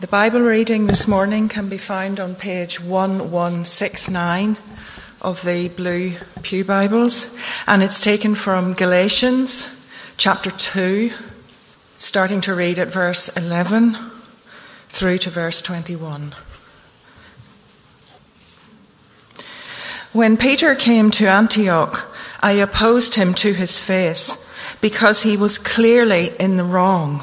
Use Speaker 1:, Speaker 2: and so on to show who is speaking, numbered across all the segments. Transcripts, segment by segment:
Speaker 1: The Bible reading this morning can be found on page 1169 of the Blue Pew Bibles, and it's taken from Galatians chapter 2, starting to read at verse 11 through to verse 21. When Peter came to Antioch, I opposed him to his face because he was clearly in the wrong.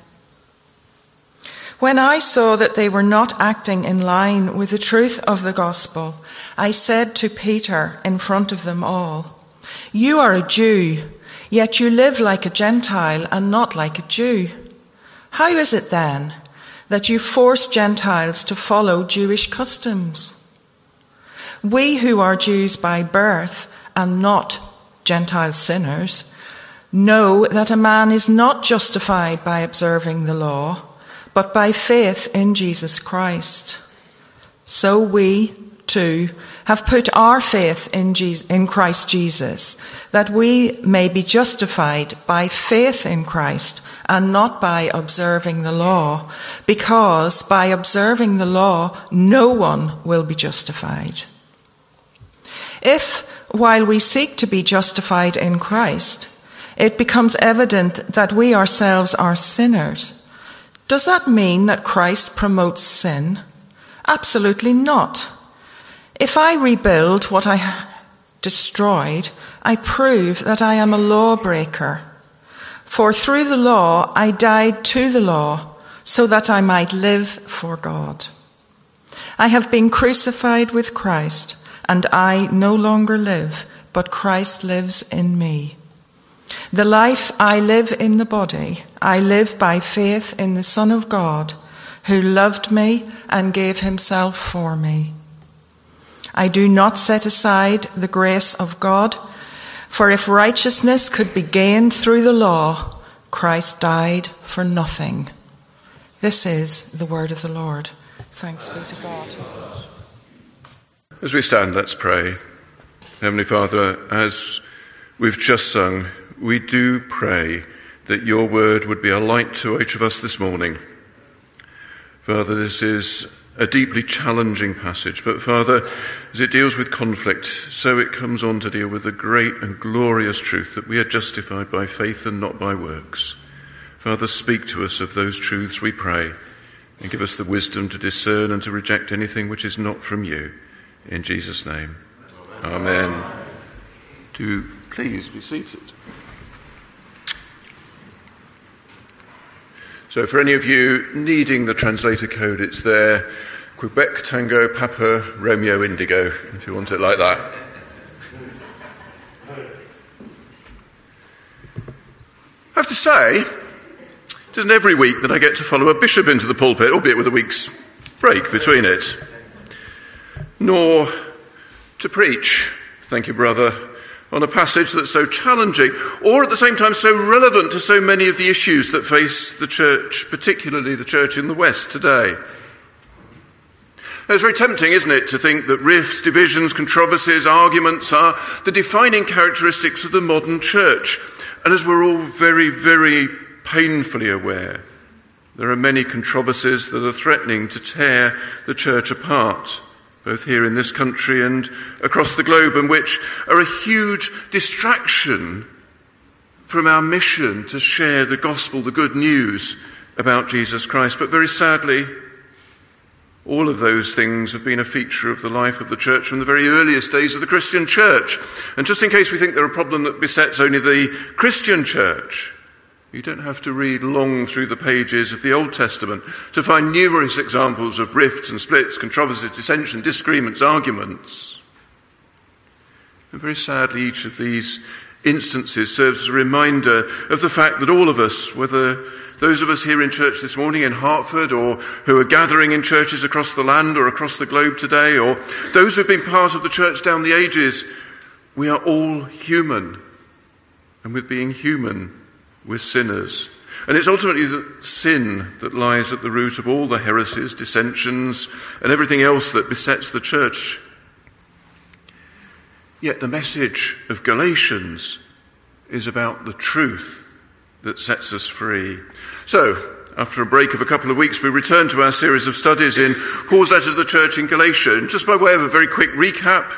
Speaker 1: When I saw that they were not acting in line with the truth of the gospel, I said to Peter in front of them all, You are a Jew, yet you live like a Gentile and not like a Jew. How is it then that you force Gentiles to follow Jewish customs? We who are Jews by birth and not Gentile sinners know that a man is not justified by observing the law but by faith in Jesus Christ. So we, too, have put our faith in, Jesus, in Christ Jesus, that we may be justified by faith in Christ and not by observing the law, because by observing the law, no one will be justified. If, while we seek to be justified in Christ, it becomes evident that we ourselves are sinners, does that mean that Christ promotes sin? Absolutely not. If I rebuild what I destroyed, I prove that I am a lawbreaker. For through the law I died to the law, so that I might live for God. I have been crucified with Christ, and I no longer live, but Christ lives in me. The life I live in the body, I live by faith in the Son of God, who loved me and gave himself for me. I do not set aside the grace of God, for if righteousness could be gained through the law, Christ died for nothing. This is the word of the Lord. Thanks be to God.
Speaker 2: As we stand, let's pray. Heavenly Father, as we've just sung, we do pray that your word would be a light to each of us this morning. Father, this is a deeply challenging passage, but Father, as it deals with conflict, so it comes on to deal with the great and glorious truth that we are justified by faith and not by works. Father, speak to us of those truths, we pray, and give us the wisdom to discern and to reject anything which is not from you. In Jesus' name. Amen. Amen. Do please be seated. So, for any of you needing the translator code, it's there Quebec Tango Papa Romeo Indigo, if you want it like that. I have to say, it isn't every week that I get to follow a bishop into the pulpit, albeit with a week's break between it, nor to preach. Thank you, brother on a passage that's so challenging, or at the same time so relevant to so many of the issues that face the church, particularly the church in the West today. It's very tempting, isn't it, to think that rifts, divisions, controversies, arguments are the defining characteristics of the modern church. And as we're all very, very painfully aware, there are many controversies that are threatening to tear the church apart both here in this country and across the globe, and which are a huge distraction from our mission to share the gospel, the good news about Jesus Christ. But very sadly, all of those things have been a feature of the life of the church from the very earliest days of the Christian church. And just in case we think they're a problem that besets only the Christian church, you don't have to read long through the pages of the Old Testament to find numerous examples of rifts and splits, controversies, dissension, disagreements, arguments. And very sadly, each of these instances serves as a reminder of the fact that all of us, whether those of us here in church this morning in Hartford or who are gathering in churches across the land or across the globe today or those who've been part of the church down the ages, we are all human. And with being human, we're sinners. And it's ultimately the sin that lies at the root of all the heresies, dissensions, and everything else that besets the church. Yet the message of Galatians is about the truth that sets us free. So, after a break of a couple of weeks, we return to our series of studies in Paul's letter to the church in Galatia. And just by way of a very quick recap,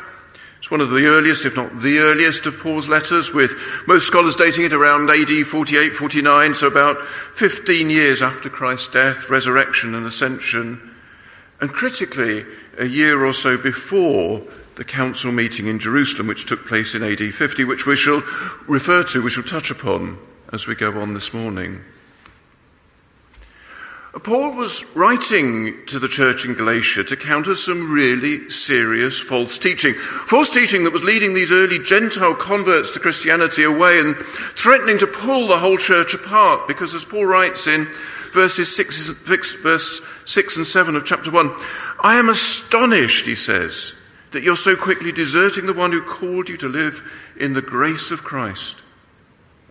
Speaker 2: one of the earliest, if not the earliest, of Paul's letters, with most scholars dating it around AD 48 49, so about 15 years after Christ's death, resurrection, and ascension. And critically, a year or so before the council meeting in Jerusalem, which took place in AD 50, which we shall refer to, we shall touch upon as we go on this morning. Paul was writing to the church in Galatia to counter some really serious false teaching. False teaching that was leading these early Gentile converts to Christianity away and threatening to pull the whole church apart. Because as Paul writes in verses 6, verse 6 and 7 of chapter 1, I am astonished, he says, that you're so quickly deserting the one who called you to live in the grace of Christ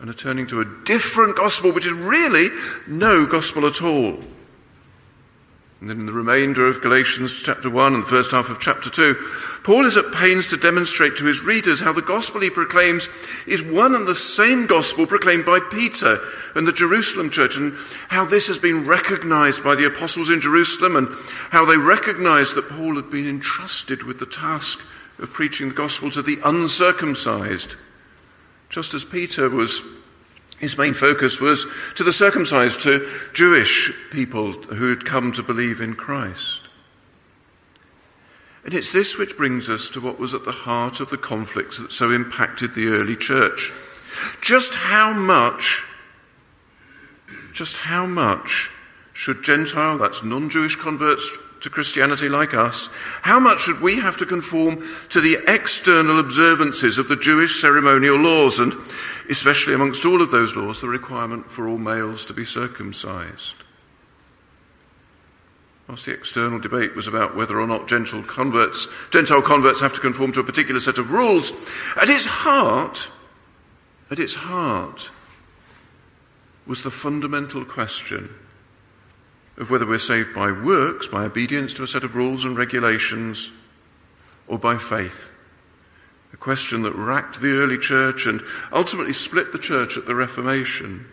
Speaker 2: and are turning to a different gospel, which is really no gospel at all. And then in the remainder of Galatians chapter 1 and the first half of chapter 2, Paul is at pains to demonstrate to his readers how the gospel he proclaims is one and the same gospel proclaimed by Peter and the Jerusalem church, and how this has been recognized by the apostles in Jerusalem, and how they recognized that Paul had been entrusted with the task of preaching the gospel to the uncircumcised just as Peter was, his main focus was to the circumcised, to Jewish people who had come to believe in Christ. And it's this which brings us to what was at the heart of the conflicts that so impacted the early church. Just how much, just how much should Gentile, that's non Jewish converts, to Christianity like us, how much should we have to conform to the external observances of the Jewish ceremonial laws, and especially amongst all of those laws, the requirement for all males to be circumcised? Whilst the external debate was about whether or not Gentile converts, Gentile converts have to conform to a particular set of rules, at its heart, at its heart, was the fundamental question of whether we're saved by works, by obedience to a set of rules and regulations, or by faith. A question that racked the early church and ultimately split the church at the Reformation.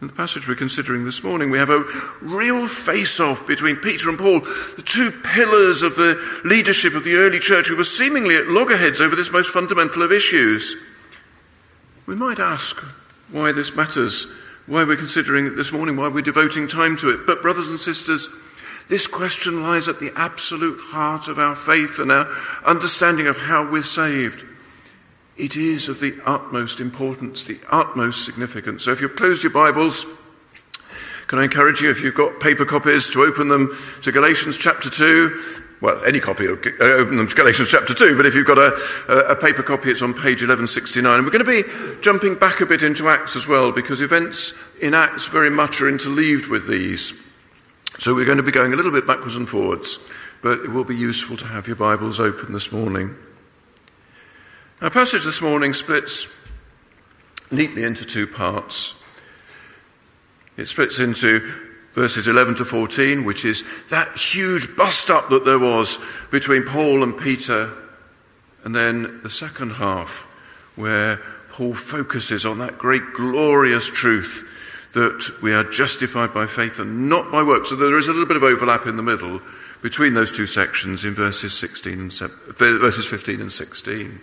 Speaker 2: In the passage we're considering this morning, we have a real face off between Peter and Paul, the two pillars of the leadership of the early church who were seemingly at loggerheads over this most fundamental of issues. We might ask why this matters why we're considering it this morning, why we're devoting time to it. But, brothers and sisters, this question lies at the absolute heart of our faith and our understanding of how we're saved. It is of the utmost importance, the utmost significance. So, if you've closed your Bibles, can I encourage you, if you've got paper copies, to open them to Galatians chapter 2 well, any copy of uh, Galatians chapter 2, but if you've got a, a, paper copy, it's on page 1169. And we're going to be jumping back a bit into Acts as well, because events in Acts very much are interleaved with these. So we're going to be going a little bit backwards and forwards, but it will be useful to have your Bibles open this morning. Our passage this morning splits neatly into two parts. It splits into verses 11 to 14, which is that huge bust up that there was between Paul and Peter. And then the second half, where Paul focuses on that great glorious truth that we are justified by faith and not by works. So there is a little bit of overlap in the middle between those two sections in verses 16 and verses 15 and 16.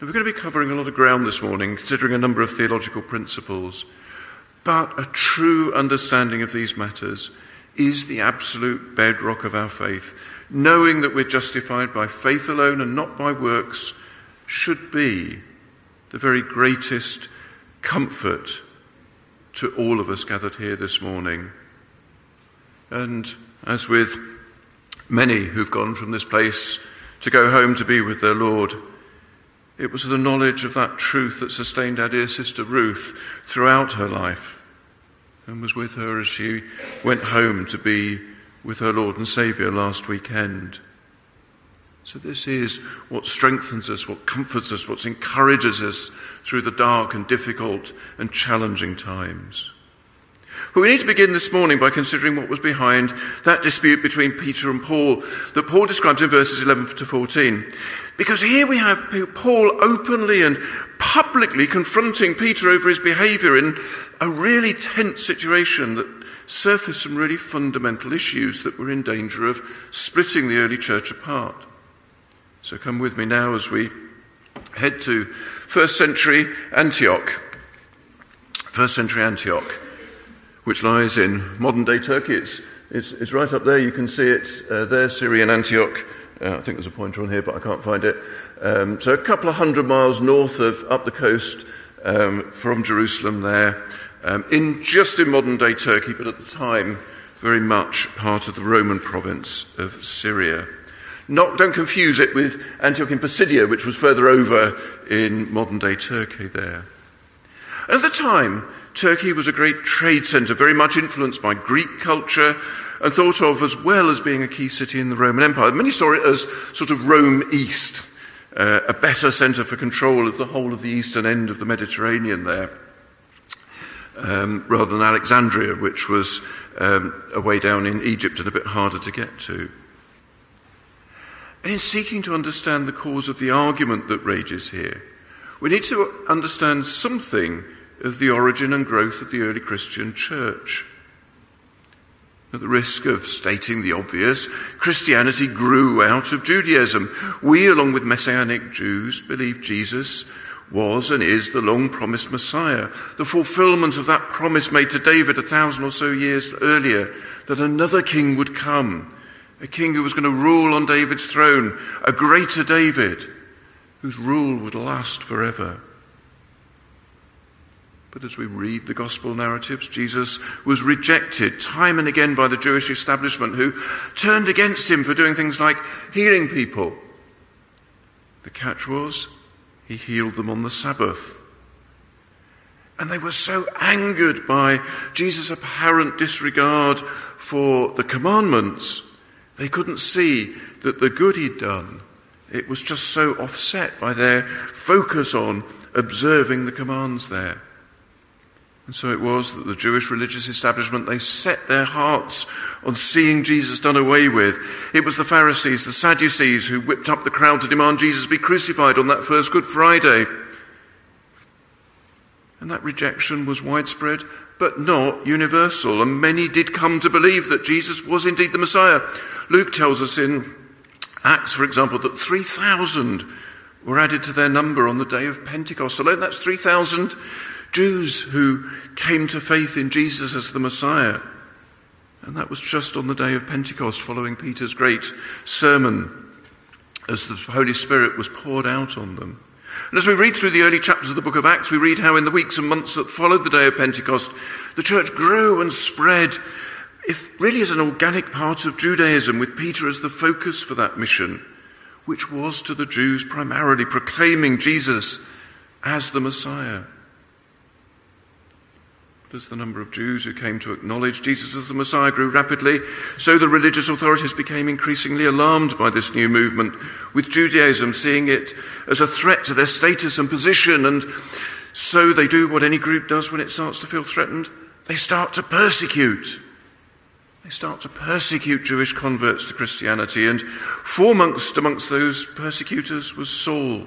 Speaker 2: Now we're going to be covering a lot of ground this morning, considering a number of theological principles. But a true understanding of these matters is the absolute bedrock of our faith. Knowing that we're justified by faith alone and not by works should be the very greatest comfort to all of us gathered here this morning. And as with many who've gone from this place to go home to be with their Lord, It was the knowledge of that truth that sustained our dear sister Ruth throughout her life and was with her as she went home to be with her Lord and Saviour last weekend. So, this is what strengthens us, what comforts us, what encourages us through the dark and difficult and challenging times. But we need to begin this morning by considering what was behind that dispute between Peter and Paul that Paul describes in verses 11 to 14. Because here we have Paul openly and publicly confronting Peter over his behavior in a really tense situation that surfaced some really fundamental issues that were in danger of splitting the early church apart. So come with me now as we head to first century Antioch. First century Antioch which lies in modern day Turkey. It's, it's, it's, right up there. You can see it uh, there, Syrian Antioch. Uh, I think there's a pointer on here, but I can't find it. Um, so a couple of hundred miles north of up the coast um, from Jerusalem there, um, in just in modern day Turkey, but at the time very much part of the Roman province of Syria. Not, don't confuse it with Antioch in Pisidia, which was further over in modern day Turkey there. At the time, Turkey was a great trade centre, very much influenced by Greek culture and thought of as well as being a key city in the Roman Empire. Many saw it as sort of Rome East, uh, a better centre for control of the whole of the eastern end of the Mediterranean there, um, rather than Alexandria, which was um, away down in Egypt and a bit harder to get to. And in seeking to understand the cause of the argument that rages here, we need to understand something of the origin and growth of the early Christian church. At the risk of stating the obvious, Christianity grew out of Judaism. We, along with Messianic Jews, believe Jesus was and is the long promised Messiah, the fulfillment of that promise made to David a thousand or so years earlier that another king would come, a king who was going to rule on David's throne, a greater David, whose rule would last forever. But as we read the gospel narratives, Jesus was rejected time and again by the Jewish establishment who turned against him for doing things like healing people. The catch was, he healed them on the Sabbath. And they were so angered by Jesus' apparent disregard for the commandments, they couldn't see that the good he'd done, it was just so offset by their focus on observing the commands there. And so it was that the Jewish religious establishment, they set their hearts on seeing Jesus done away with. It was the Pharisees, the Sadducees, who whipped up the crowd to demand Jesus be crucified on that first Good Friday. And that rejection was widespread, but not universal. And many did come to believe that Jesus was indeed the Messiah. Luke tells us in Acts, for example, that 3,000 were added to their number on the day of Pentecost. Alone, that's 3,000 Jews who came to faith in Jesus as the Messiah. And that was just on the day of Pentecost, following Peter's great sermon, as the Holy Spirit was poured out on them. And as we read through the early chapters of the book of Acts, we read how in the weeks and months that followed the day of Pentecost, the church grew and spread, if really as an organic part of Judaism, with Peter as the focus for that mission, which was to the Jews primarily proclaiming Jesus as the Messiah. As the number of Jews who came to acknowledge Jesus as the Messiah grew rapidly, so the religious authorities became increasingly alarmed by this new movement, with Judaism seeing it as a threat to their status and position. And so they do what any group does when it starts to feel threatened they start to persecute. They start to persecute Jewish converts to Christianity. And foremost amongst those persecutors was Saul.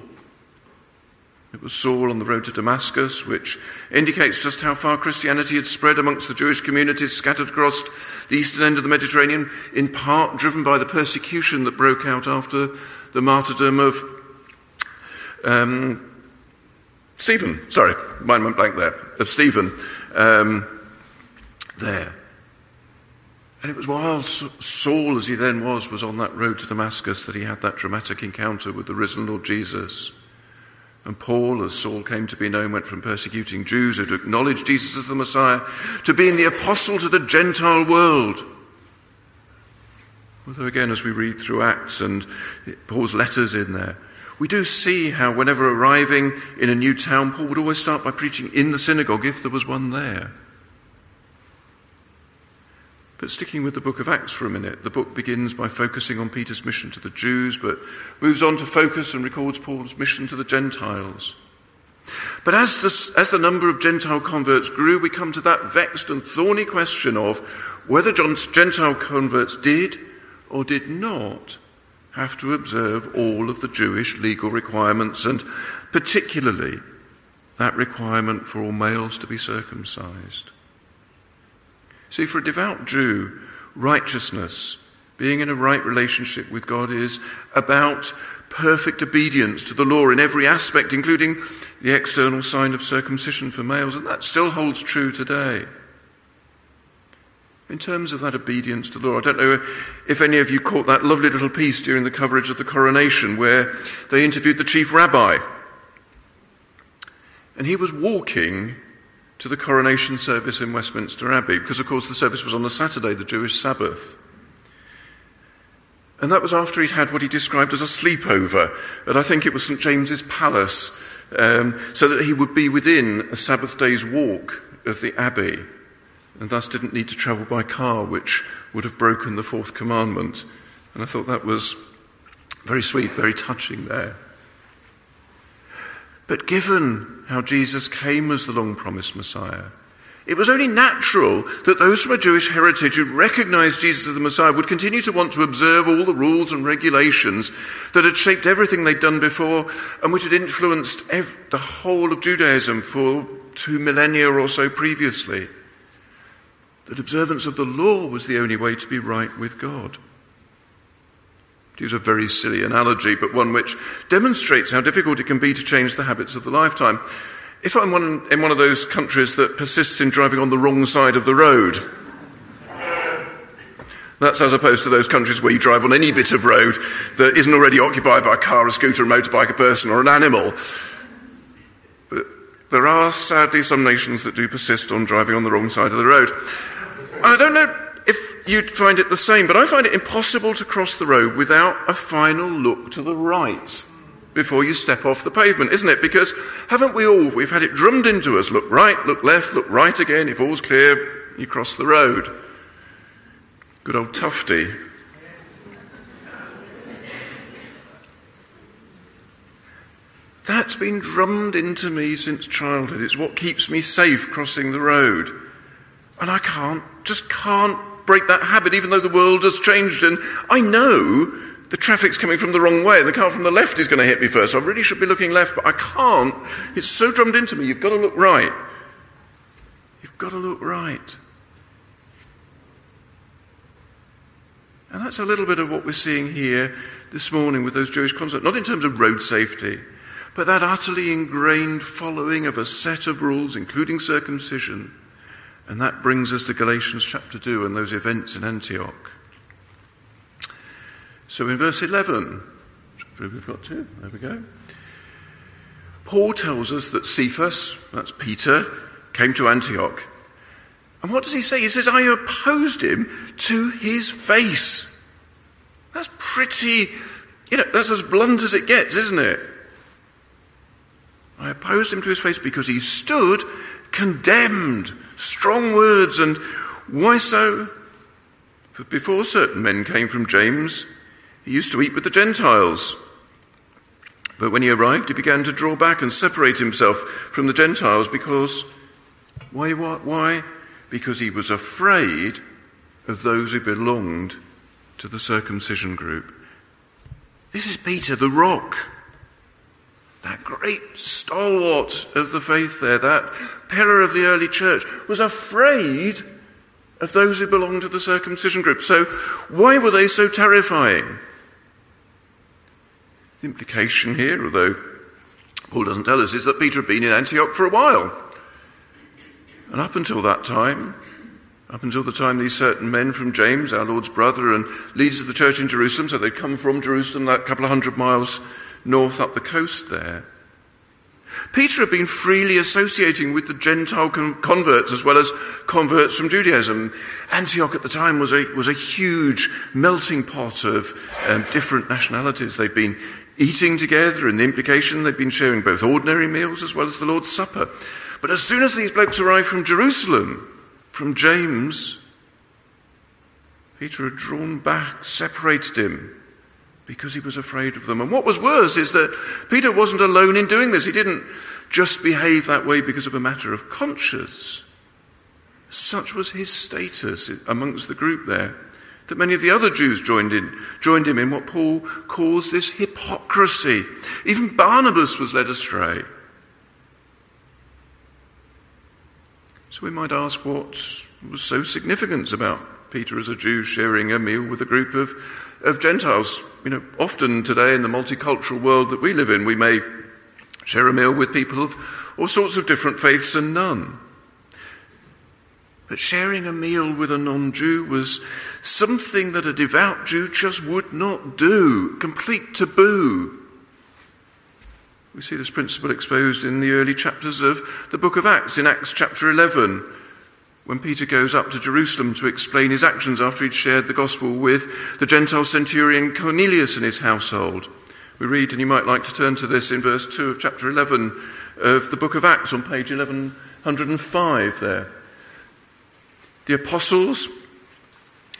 Speaker 2: It was Saul on the road to Damascus, which indicates just how far Christianity had spread amongst the Jewish communities scattered across the eastern end of the Mediterranean, in part driven by the persecution that broke out after the martyrdom of um, Stephen. Sorry, mine went blank there. Of Stephen. Um, there. And it was while Saul, as he then was, was on that road to Damascus that he had that dramatic encounter with the risen Lord Jesus. And Paul, as Saul came to be known, went from persecuting Jews who acknowledged Jesus as the Messiah to being the apostle to the Gentile world. Although, again, as we read through Acts and Paul's letters in there, We do see how, whenever arriving in a new town, Paul would always start by preaching in the synagogue if there was one there. But sticking with the book of Acts for a minute, the book begins by focusing on Peter's mission to the Jews, but moves on to focus and records Paul's mission to the Gentiles. But as the, as the number of Gentile converts grew, we come to that vexed and thorny question of whether Gentile converts did or did not have to observe all of the Jewish legal requirements, and particularly that requirement for all males to be circumcised. See, for a devout Jew, righteousness, being in a right relationship with God, is about perfect obedience to the law in every aspect, including the external sign of circumcision for males, and that still holds true today. In terms of that obedience to the law, I don't know if any of you caught that lovely little piece during the coverage of the coronation where they interviewed the chief rabbi. And he was walking to the coronation service in Westminster Abbey, because, of course, the service was on a Saturday, the Jewish Sabbath. And that was after he'd had what he described as a sleepover at, I think it was St. James's Palace, um, so that he would be within a Sabbath day's walk of the Abbey, and thus didn't need to travel by car, which would have broken the fourth commandment. And I thought that was very sweet, very touching there. But given how Jesus came as the long promised Messiah, it was only natural that those from a Jewish heritage who recognized Jesus as the Messiah would continue to want to observe all the rules and regulations that had shaped everything they'd done before and which had influenced ev- the whole of Judaism for two millennia or so previously. That observance of the law was the only way to be right with God. Use a very silly analogy, but one which demonstrates how difficult it can be to change the habits of the lifetime. If I'm one, in one of those countries that persists in driving on the wrong side of the road, that's as opposed to those countries where you drive on any bit of road that isn't already occupied by a car, a scooter, a motorbike, a person, or an animal. But there are sadly some nations that do persist on driving on the wrong side of the road. I don't know you'd find it the same, but I find it impossible to cross the road without a final look to the right before you step off the pavement, isn't it? Because haven't we all, we've had it drummed into us look right, look left, look right again. If all's clear, you cross the road. Good old Tufty. That's been drummed into me since childhood. It's what keeps me safe crossing the road. And I can't, just can't break that habit, even though the world has changed. And I know the traffic's coming from the wrong way, and the car from the left is going to hit me first. I really should be looking left, but I can't. It's so drummed into me. You've got to look right. You've got to look right. And that's a little bit of what we're seeing here this morning with those Jewish concepts, not in terms of road safety, but that utterly ingrained following of a set of rules, including circumcision. And that brings us to Galatians chapter 2 and those events in Antioch. So in verse 11, we've got to, there we go. Paul tells us that Cephas, that's Peter, came to Antioch. And what does he say? He says, I opposed him to his face. That's pretty, you know, that's as blunt as it gets, isn't it? I opposed him to his face because he stood condemned. Strong words. And why so? For before certain men came from James, he used to eat with the Gentiles. But when he arrived, he began to draw back and separate himself from the Gentiles because, why, why? Because he was afraid of those who belonged to the circumcision group. This is Peter the rock, that great stalwart of the faith there, that pillar of the early church, was afraid of those who belonged to the circumcision group. So, why were they so terrifying? The implication here, although Paul doesn't tell us, is that Peter had been in Antioch for a while. And up until that time, up until the time these certain men from James, our Lord's brother, and leaders of the church in Jerusalem, so they'd come from Jerusalem, that couple of hundred miles north up the coast there. Peter had been freely associating with the Gentile converts as well as converts from Judaism. Antioch at the time was a, was a huge melting pot of um, different nationalities. They'd been eating together, and the implication they'd been sharing both ordinary meals as well as the Lord's Supper. But as soon as these blokes arrived from Jerusalem, from James, Peter had drawn back, separated him, because he was afraid of them. And what was worse is that Peter wasn't alone in doing this. He didn't just behave that way because of a matter of conscience. Such was his status amongst the group there that many of the other Jews joined in, joined him in what Paul calls this hypocrisy. Even Barnabas was led astray. So we might ask what was so significant about Peter as a Jew sharing a meal with a group of, of Gentiles. You know, often today in the multicultural world that we live in, we may share a meal with people of all sorts of different faiths and none. But sharing a meal with a non Jew was something that a devout Jew just would not do, complete taboo. We see this principle exposed in the early chapters of the book of Acts, in Acts chapter 11, when Peter goes up to Jerusalem to explain his actions after he'd shared the gospel with the Gentile centurion Cornelius and his household. We read, and you might like to turn to this in verse 2 of chapter 11 of the book of Acts on page 1105 there. The apostles,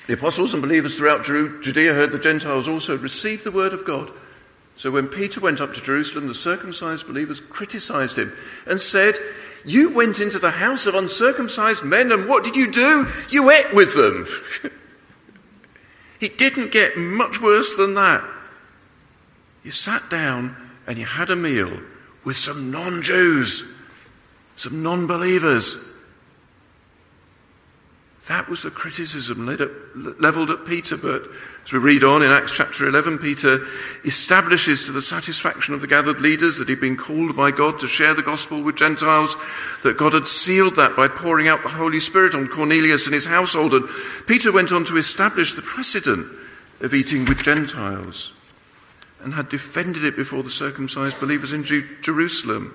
Speaker 2: the apostles and believers throughout Judea heard the Gentiles also received the word of God. So when Peter went up to Jerusalem, the circumcised believers criticized him and said, You went into the house of uncircumcised men, and what did you do? You ate with them. it didn't get much worse than that. You sat down and you had a meal with some non Jews, some non believers. That was the criticism levelled at Peter. But as we read on in Acts chapter 11, Peter establishes to the satisfaction of the gathered leaders that he'd been called by God to share the gospel with Gentiles, that God had sealed that by pouring out the Holy Spirit on Cornelius and his household. And Peter went on to establish the precedent of eating with Gentiles and had defended it before the circumcised believers in Jerusalem.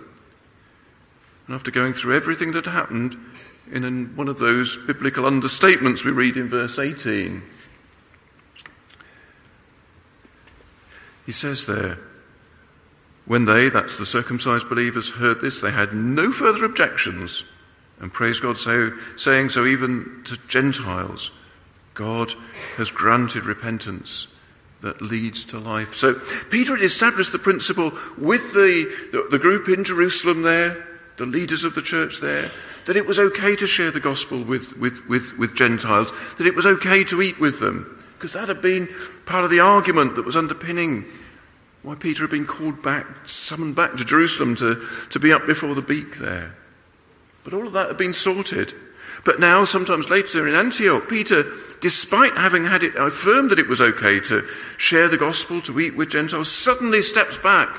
Speaker 2: And after going through everything that happened, in one of those biblical understatements we read in verse 18. He says there, when they, that's the circumcised believers, heard this, they had no further objections and praise God, so, saying so even to Gentiles, God has granted repentance that leads to life. So Peter had established the principle with the, the, the group in Jerusalem there, the leaders of the church there, that it was okay to share the gospel with, with, with, with Gentiles, that it was okay to eat with them, because that had been part of the argument that was underpinning why Peter had been called back, summoned back to Jerusalem to, to be up before the beak there. But all of that had been sorted. But now, sometimes later in Antioch, Peter, despite having had it affirmed that it was okay to share the gospel, to eat with Gentiles, suddenly steps back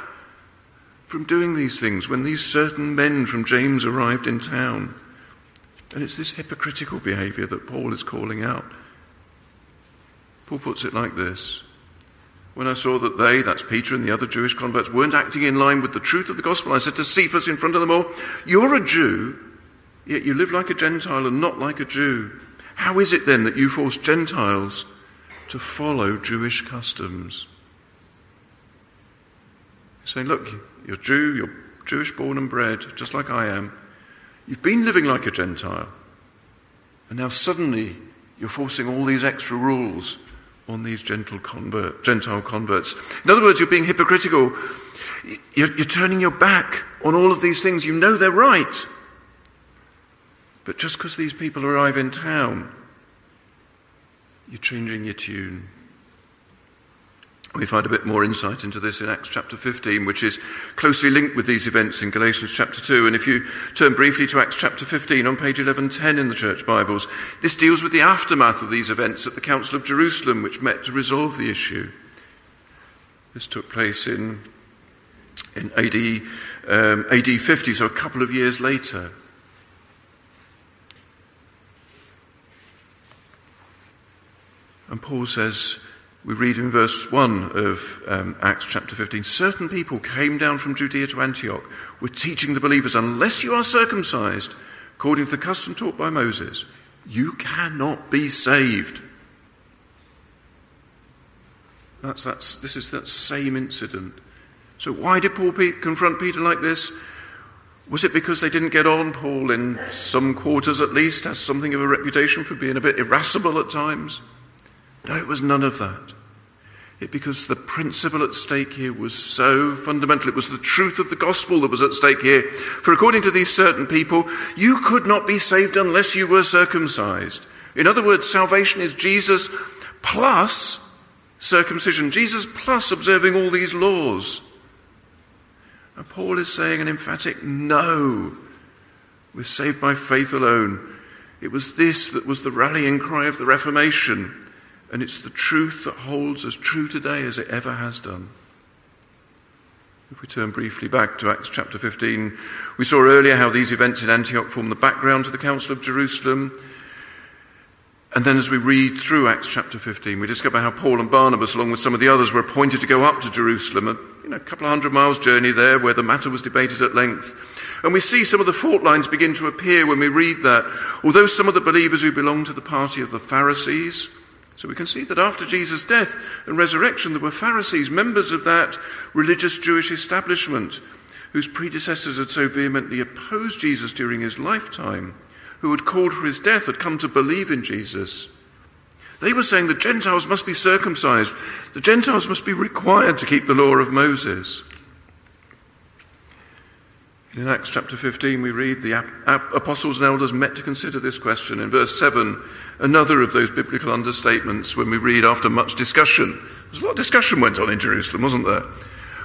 Speaker 2: from doing these things when these certain men from James arrived in town. And it's this hypocritical behavior that Paul is calling out. Paul puts it like this When I saw that they, that's Peter and the other Jewish converts, weren't acting in line with the truth of the gospel, I said to Cephas in front of them all, You're a Jew, yet you live like a Gentile and not like a Jew. How is it then that you force Gentiles to follow Jewish customs? Saying, Look, you're Jew, you're Jewish born and bred, just like I am. You've been living like a Gentile. And now suddenly you're forcing all these extra rules on these gentle convert, Gentile converts. In other words, you're being hypocritical. You're, you're turning your back on all of these things. You know they're right. But just because these people arrive in town, you're changing your tune. We find a bit more insight into this in Acts chapter 15, which is closely linked with these events in Galatians chapter 2. And if you turn briefly to Acts chapter 15 on page 1110 in the church Bibles, this deals with the aftermath of these events at the Council of Jerusalem, which met to resolve the issue. This took place in, in AD, um, AD 50, so a couple of years later. And Paul says, we read in verse 1 of um, Acts chapter 15 certain people came down from Judea to Antioch, were teaching the believers, unless you are circumcised, according to the custom taught by Moses, you cannot be saved. That's, that's, this is that same incident So, why did Paul confront Peter like this? Was it because they didn't get on? Paul, in some quarters at least, has something of a reputation for being a bit irascible at times. No, it was none of that. It because the principle at stake here was so fundamental. It was the truth of the gospel that was at stake here. For according to these certain people, you could not be saved unless you were circumcised. In other words, salvation is Jesus plus circumcision, Jesus plus observing all these laws. And Paul is saying an emphatic no. We're saved by faith alone. It was this that was the rallying cry of the Reformation. And it's the truth that holds as true today as it ever has done. If we turn briefly back to Acts chapter 15, we saw earlier how these events in Antioch form the background to the Council of Jerusalem. And then as we read through Acts chapter 15, we discover how Paul and Barnabas, along with some of the others, were appointed to go up to Jerusalem, a you know, couple of hundred miles journey there where the matter was debated at length. And we see some of the fault lines begin to appear when we read that. Although some of the believers who belonged to the party of the Pharisees, so we can see that after Jesus' death and resurrection, there were Pharisees, members of that religious Jewish establishment, whose predecessors had so vehemently opposed Jesus during his lifetime, who had called for his death, had come to believe in Jesus. They were saying the Gentiles must be circumcised, the Gentiles must be required to keep the law of Moses. In Acts chapter 15, we read the apostles and elders met to consider this question. In verse 7, another of those biblical understatements when we read after much discussion. There's a lot of discussion went on in Jerusalem, wasn't there?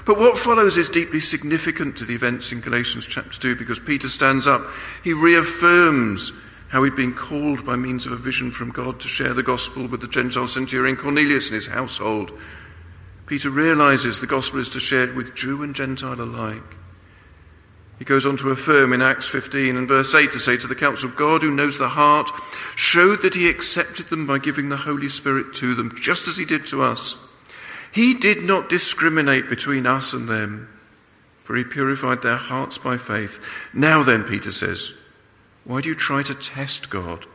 Speaker 2: But what follows is deeply significant to the events in Galatians chapter 2 because Peter stands up. He reaffirms how he'd been called by means of a vision from God to share the gospel with the Gentile centurion Cornelius and his household. Peter realizes the gospel is to share it with Jew and Gentile alike. He goes on to affirm in Acts 15 and verse 8 to say to the council, of God who knows the heart showed that he accepted them by giving the Holy Spirit to them, just as he did to us. He did not discriminate between us and them, for he purified their hearts by faith. Now then, Peter says, why do you try to test God?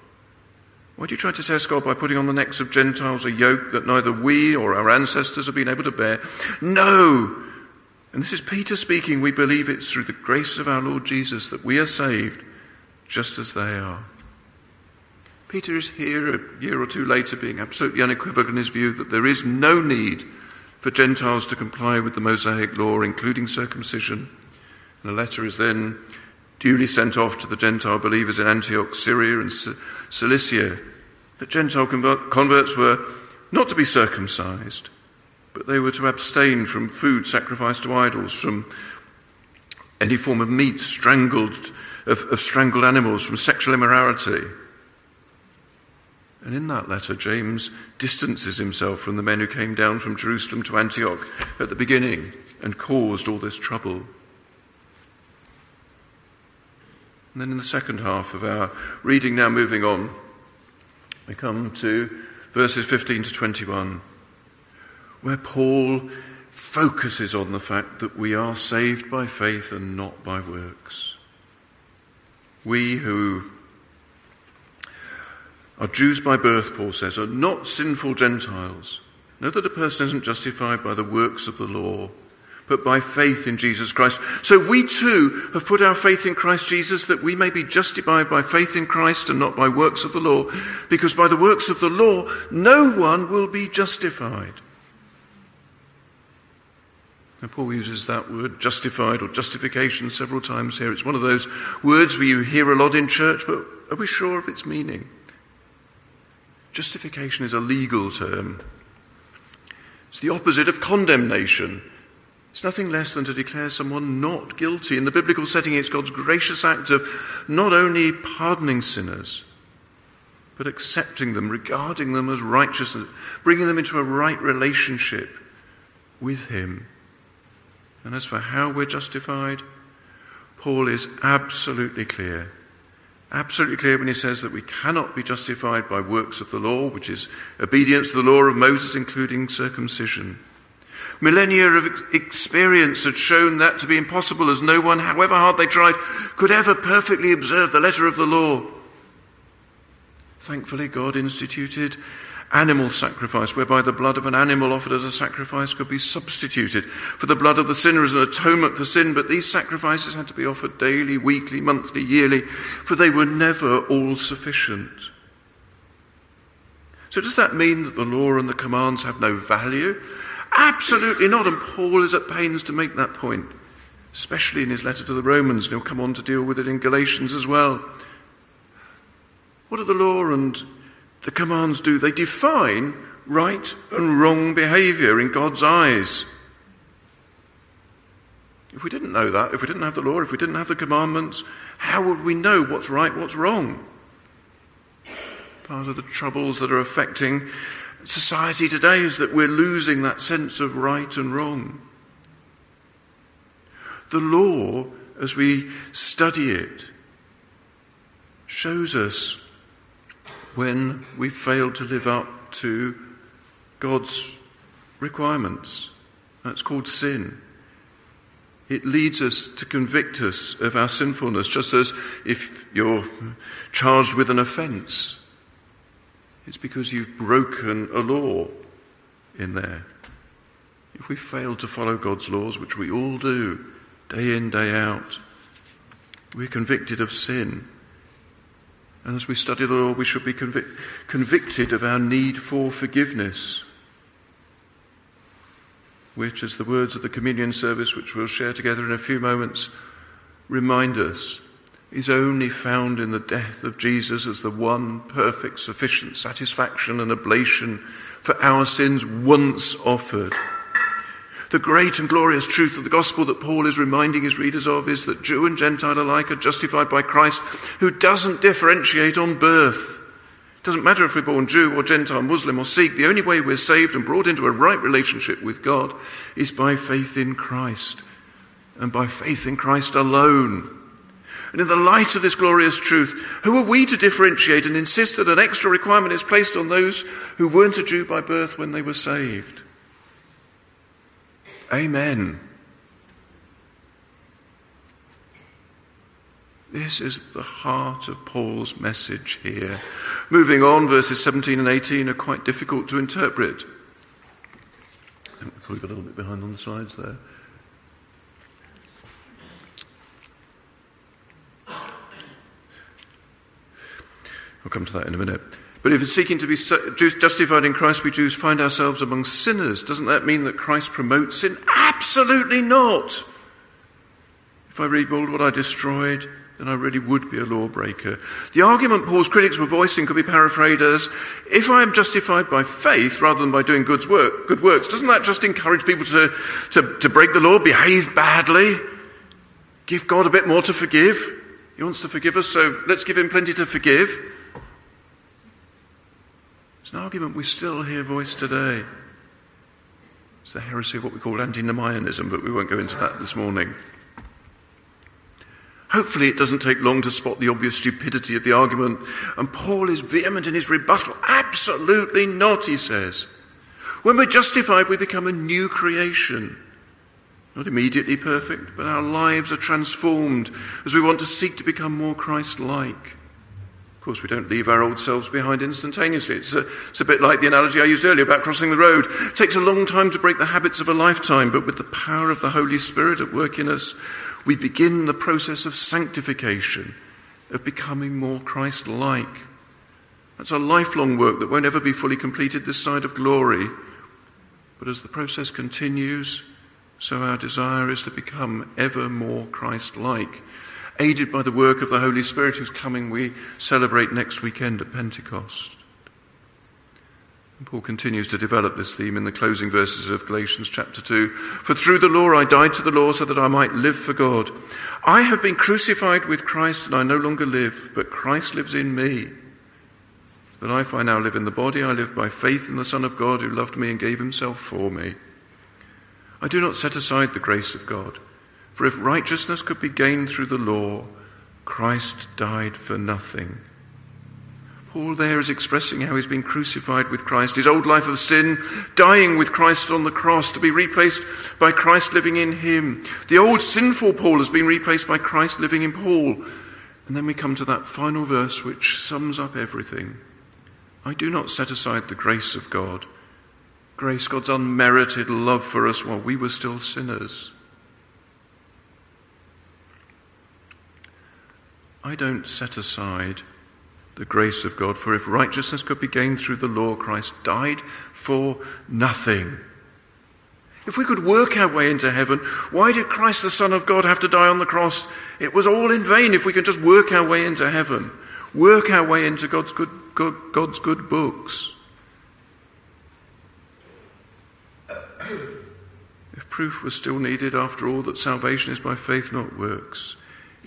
Speaker 2: Why do you try to test God by putting on the necks of Gentiles a yoke that neither we or our ancestors have been able to bear? No! And this is Peter speaking. We believe it's through the grace of our Lord Jesus that we are saved, just as they are. Peter is here a year or two later being absolutely unequivocal in his view that there is no need for Gentiles to comply with the Mosaic law, including circumcision. And a letter is then duly sent off to the Gentile believers in Antioch, Syria, and Cilicia. The Gentile converts were not to be circumcised, but they were to abstain from food sacrificed to idols, from any form of meat strangled, of, of strangled animals, from sexual immorality. And in that letter, James distances himself from the men who came down from Jerusalem to Antioch at the beginning and caused all this trouble. And then in the second half of our reading, now moving on, we come to verses 15 to 21 where Paul focuses on the fact that we are saved by faith and not by works. We who are Jews by birth, Paul says, are not sinful Gentiles. Know that a person isn't justified by the works of the law, but by faith in Jesus Christ. So we too have put our faith in Christ Jesus that we may be justified by faith in Christ and not by works of the law, because by the works of the law no one will be justified. Paul uses that word justified or justification several times here. It's one of those words we hear a lot in church, but are we sure of its meaning? Justification is a legal term. It's the opposite of condemnation. It's nothing less than to declare someone not guilty. In the biblical setting, it's God's gracious act of not only pardoning sinners, but accepting them, regarding them as righteous, bringing them into a right relationship with Him. And as for how we're justified, Paul is absolutely clear. Absolutely clear when he says that we cannot be justified by works of the law, which is obedience to the law of Moses, including circumcision. Millennia of experience had shown that to be impossible, as no one, however hard they tried, could ever perfectly observe the letter of the law. Thankfully, God instituted animal sacrifice, whereby the blood of an animal offered as a sacrifice could be substituted for the blood of the sinner as an atonement for sin. But these sacrifices had to be offered daily, weekly, monthly, yearly, for they were never all sufficient. So, does that mean that the law and the commands have no value? Absolutely not. And Paul is at pains to make that point, especially in his letter to the Romans. And he'll come on to deal with it in Galatians as well. What do the law and the commands do? They define right and wrong behavior in God's eyes. If we didn't know that, if we didn't have the law, if we didn't have the commandments, how would we know what's right, what's wrong? Part of the troubles that are affecting society today is that we're losing that sense of right and wrong. The law, as we study it, shows us when we fail to live up to God's requirements. That's called sin. It leads us to convict us of our sinfulness, just as if you're charged with an offence. It's because you've broken a law in there. If we fail to follow God's laws, which we all do, day in, day out, we're convicted of sin. And as we study the law, we should be convic- convicted of our need for forgiveness, which, as the words of the communion service, which we'll share together in a few moments, remind us, is only found in the death of Jesus as the one perfect, sufficient satisfaction and oblation for our sins once offered. The great and glorious truth of the gospel that Paul is reminding his readers of is that Jew and Gentile alike are justified by Christ, who doesn't differentiate on birth. It doesn't matter if we're born Jew or Gentile, Muslim or Sikh, the only way we're saved and brought into a right relationship with God is by faith in Christ, and by faith in Christ alone. And in the light of this glorious truth, who are we to differentiate and insist that an extra requirement is placed on those who weren't a Jew by birth when they were saved? Amen. This is the heart of Paul's message here. Moving on, verses 17 and 18 are quite difficult to interpret. we probably got a little bit behind on the slides there. I'll come to that in a minute. But if it's seeking to be justified in Christ, we Jews find ourselves among sinners. Doesn't that mean that Christ promotes sin? Absolutely not. If I rebuild what I destroyed, then I really would be a lawbreaker. The argument Paul's critics were voicing could be paraphrased as if I am justified by faith rather than by doing good, work, good works, doesn't that just encourage people to, to, to break the law, behave badly, give God a bit more to forgive? He wants to forgive us, so let's give him plenty to forgive. It's an argument we still hear voiced today. It's the heresy of what we call antinomianism, but we won't go into that this morning. Hopefully, it doesn't take long to spot the obvious stupidity of the argument, and Paul is vehement in his rebuttal. Absolutely not, he says. When we're justified, we become a new creation. Not immediately perfect, but our lives are transformed as we want to seek to become more Christ like course, we don't leave our old selves behind instantaneously. It's a, it's a bit like the analogy I used earlier about crossing the road. It takes a long time to break the habits of a lifetime, but with the power of the Holy Spirit at work in us, we begin the process of sanctification, of becoming more Christ like. That's a lifelong work that won't ever be fully completed this side of glory. But as the process continues, so our desire is to become ever more Christ like aided by the work of the Holy Spirit whose coming we celebrate next weekend at Pentecost. And Paul continues to develop this theme in the closing verses of Galatians chapter 2. For through the law I died to the law so that I might live for God. I have been crucified with Christ and I no longer live, but Christ lives in me. The life I now live in the body, I live by faith in the Son of God who loved me and gave himself for me. I do not set aside the grace of God. For if righteousness could be gained through the law, Christ died for nothing. Paul there is expressing how he's been crucified with Christ, his old life of sin, dying with Christ on the cross, to be replaced by Christ living in him. The old sinful Paul has been replaced by Christ living in Paul. And then we come to that final verse which sums up everything. I do not set aside the grace of God. Grace, God's unmerited love for us while we were still sinners. I don't set aside the grace of God, for if righteousness could be gained through the law, Christ died for nothing. If we could work our way into heaven, why did Christ the Son of God have to die on the cross? It was all in vain if we could just work our way into heaven, work our way into God's good, God, God's good books. If proof was still needed after all that salvation is by faith, not works,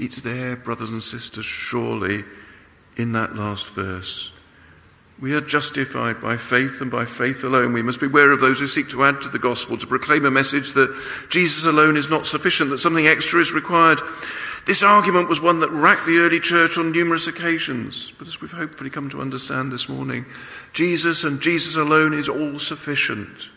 Speaker 2: it's there, brothers and sisters, surely in that last verse. We are justified by faith and by faith alone. We must beware of those who seek to add to the gospel, to proclaim a message that Jesus alone is not sufficient, that something extra is required. This argument was one that racked the early church on numerous occasions, but as we've hopefully come to understand this morning, Jesus and Jesus alone is all sufficient.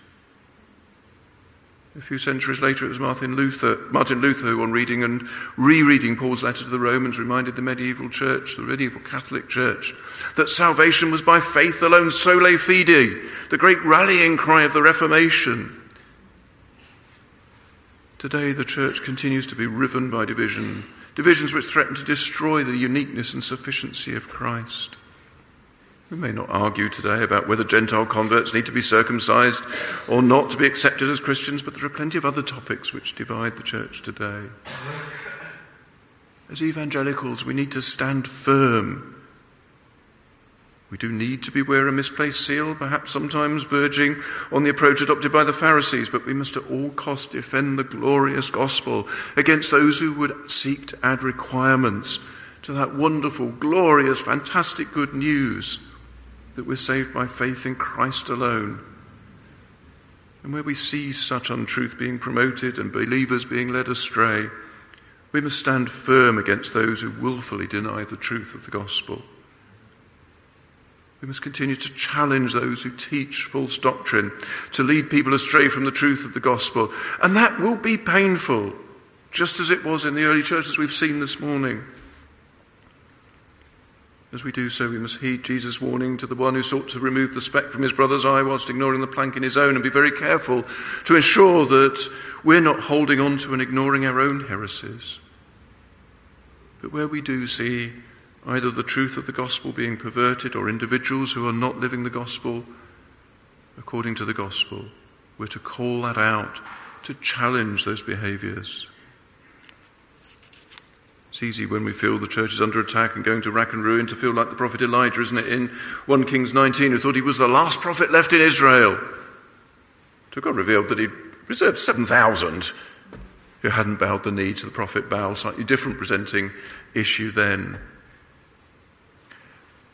Speaker 2: A few centuries later, it was Martin Luther, Martin Luther who, on reading and rereading Paul's letter to the Romans, reminded the medieval church, the medieval Catholic Church, that salvation was by faith alone, sola fide, the great rallying cry of the Reformation. Today, the church continues to be riven by division, divisions which threaten to destroy the uniqueness and sufficiency of Christ. We may not argue today about whether Gentile converts need to be circumcised or not to be accepted as Christians, but there are plenty of other topics which divide the church today. As evangelicals, we need to stand firm we do need to beware a misplaced seal, perhaps sometimes verging on the approach adopted by the Pharisees, but we must at all costs defend the glorious gospel against those who would seek to add requirements to that wonderful, glorious, fantastic good news that we're saved by faith in Christ alone. And where we see such untruth being promoted and believers being led astray, we must stand firm against those who wilfully deny the truth of the gospel. We must continue to challenge those who teach false doctrine, to lead people astray from the truth of the gospel. And that will be painful, just as it was in the early church, as we've seen this morning. As we do so, we must heed Jesus' warning to the one who sought to remove the speck from his brother's eye whilst ignoring the plank in his own, and be very careful to ensure that we're not holding on to and ignoring our own heresies. But where we do see either the truth of the gospel being perverted or individuals who are not living the gospel according to the gospel. We're to call that out, to challenge those behaviors. It's easy when we feel the church is under attack and going to rack and ruin to feel like the prophet Elijah, isn't it, in 1 Kings 19, who thought he was the last prophet left in Israel. So God revealed that he reserved 7,000 who hadn't bowed the knee to the prophet Baal, slightly different presenting issue then.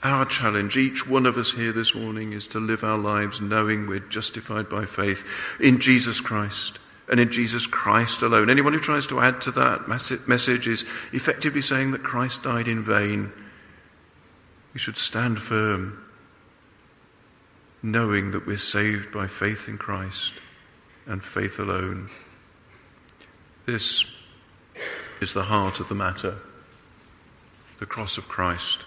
Speaker 2: Our challenge, each one of us here this morning, is to live our lives knowing we're justified by faith in Jesus Christ and in Jesus Christ alone. Anyone who tries to add to that message is effectively saying that Christ died in vain. We should stand firm, knowing that we're saved by faith in Christ and faith alone. This is the heart of the matter the cross of Christ.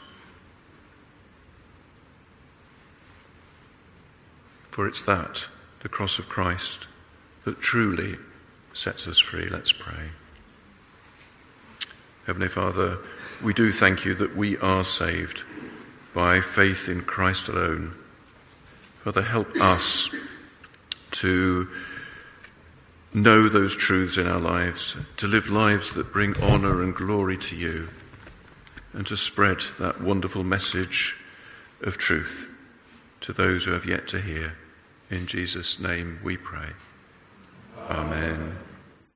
Speaker 2: For it's that, the cross of Christ, that truly sets us free. Let's pray. Heavenly Father, we do thank you that we are saved by faith in Christ alone. Father, help us to know those truths in our lives, to live lives that bring honour and glory to you, and to spread that wonderful message of truth to those who have yet to hear. In Jesus' name we pray. Amen.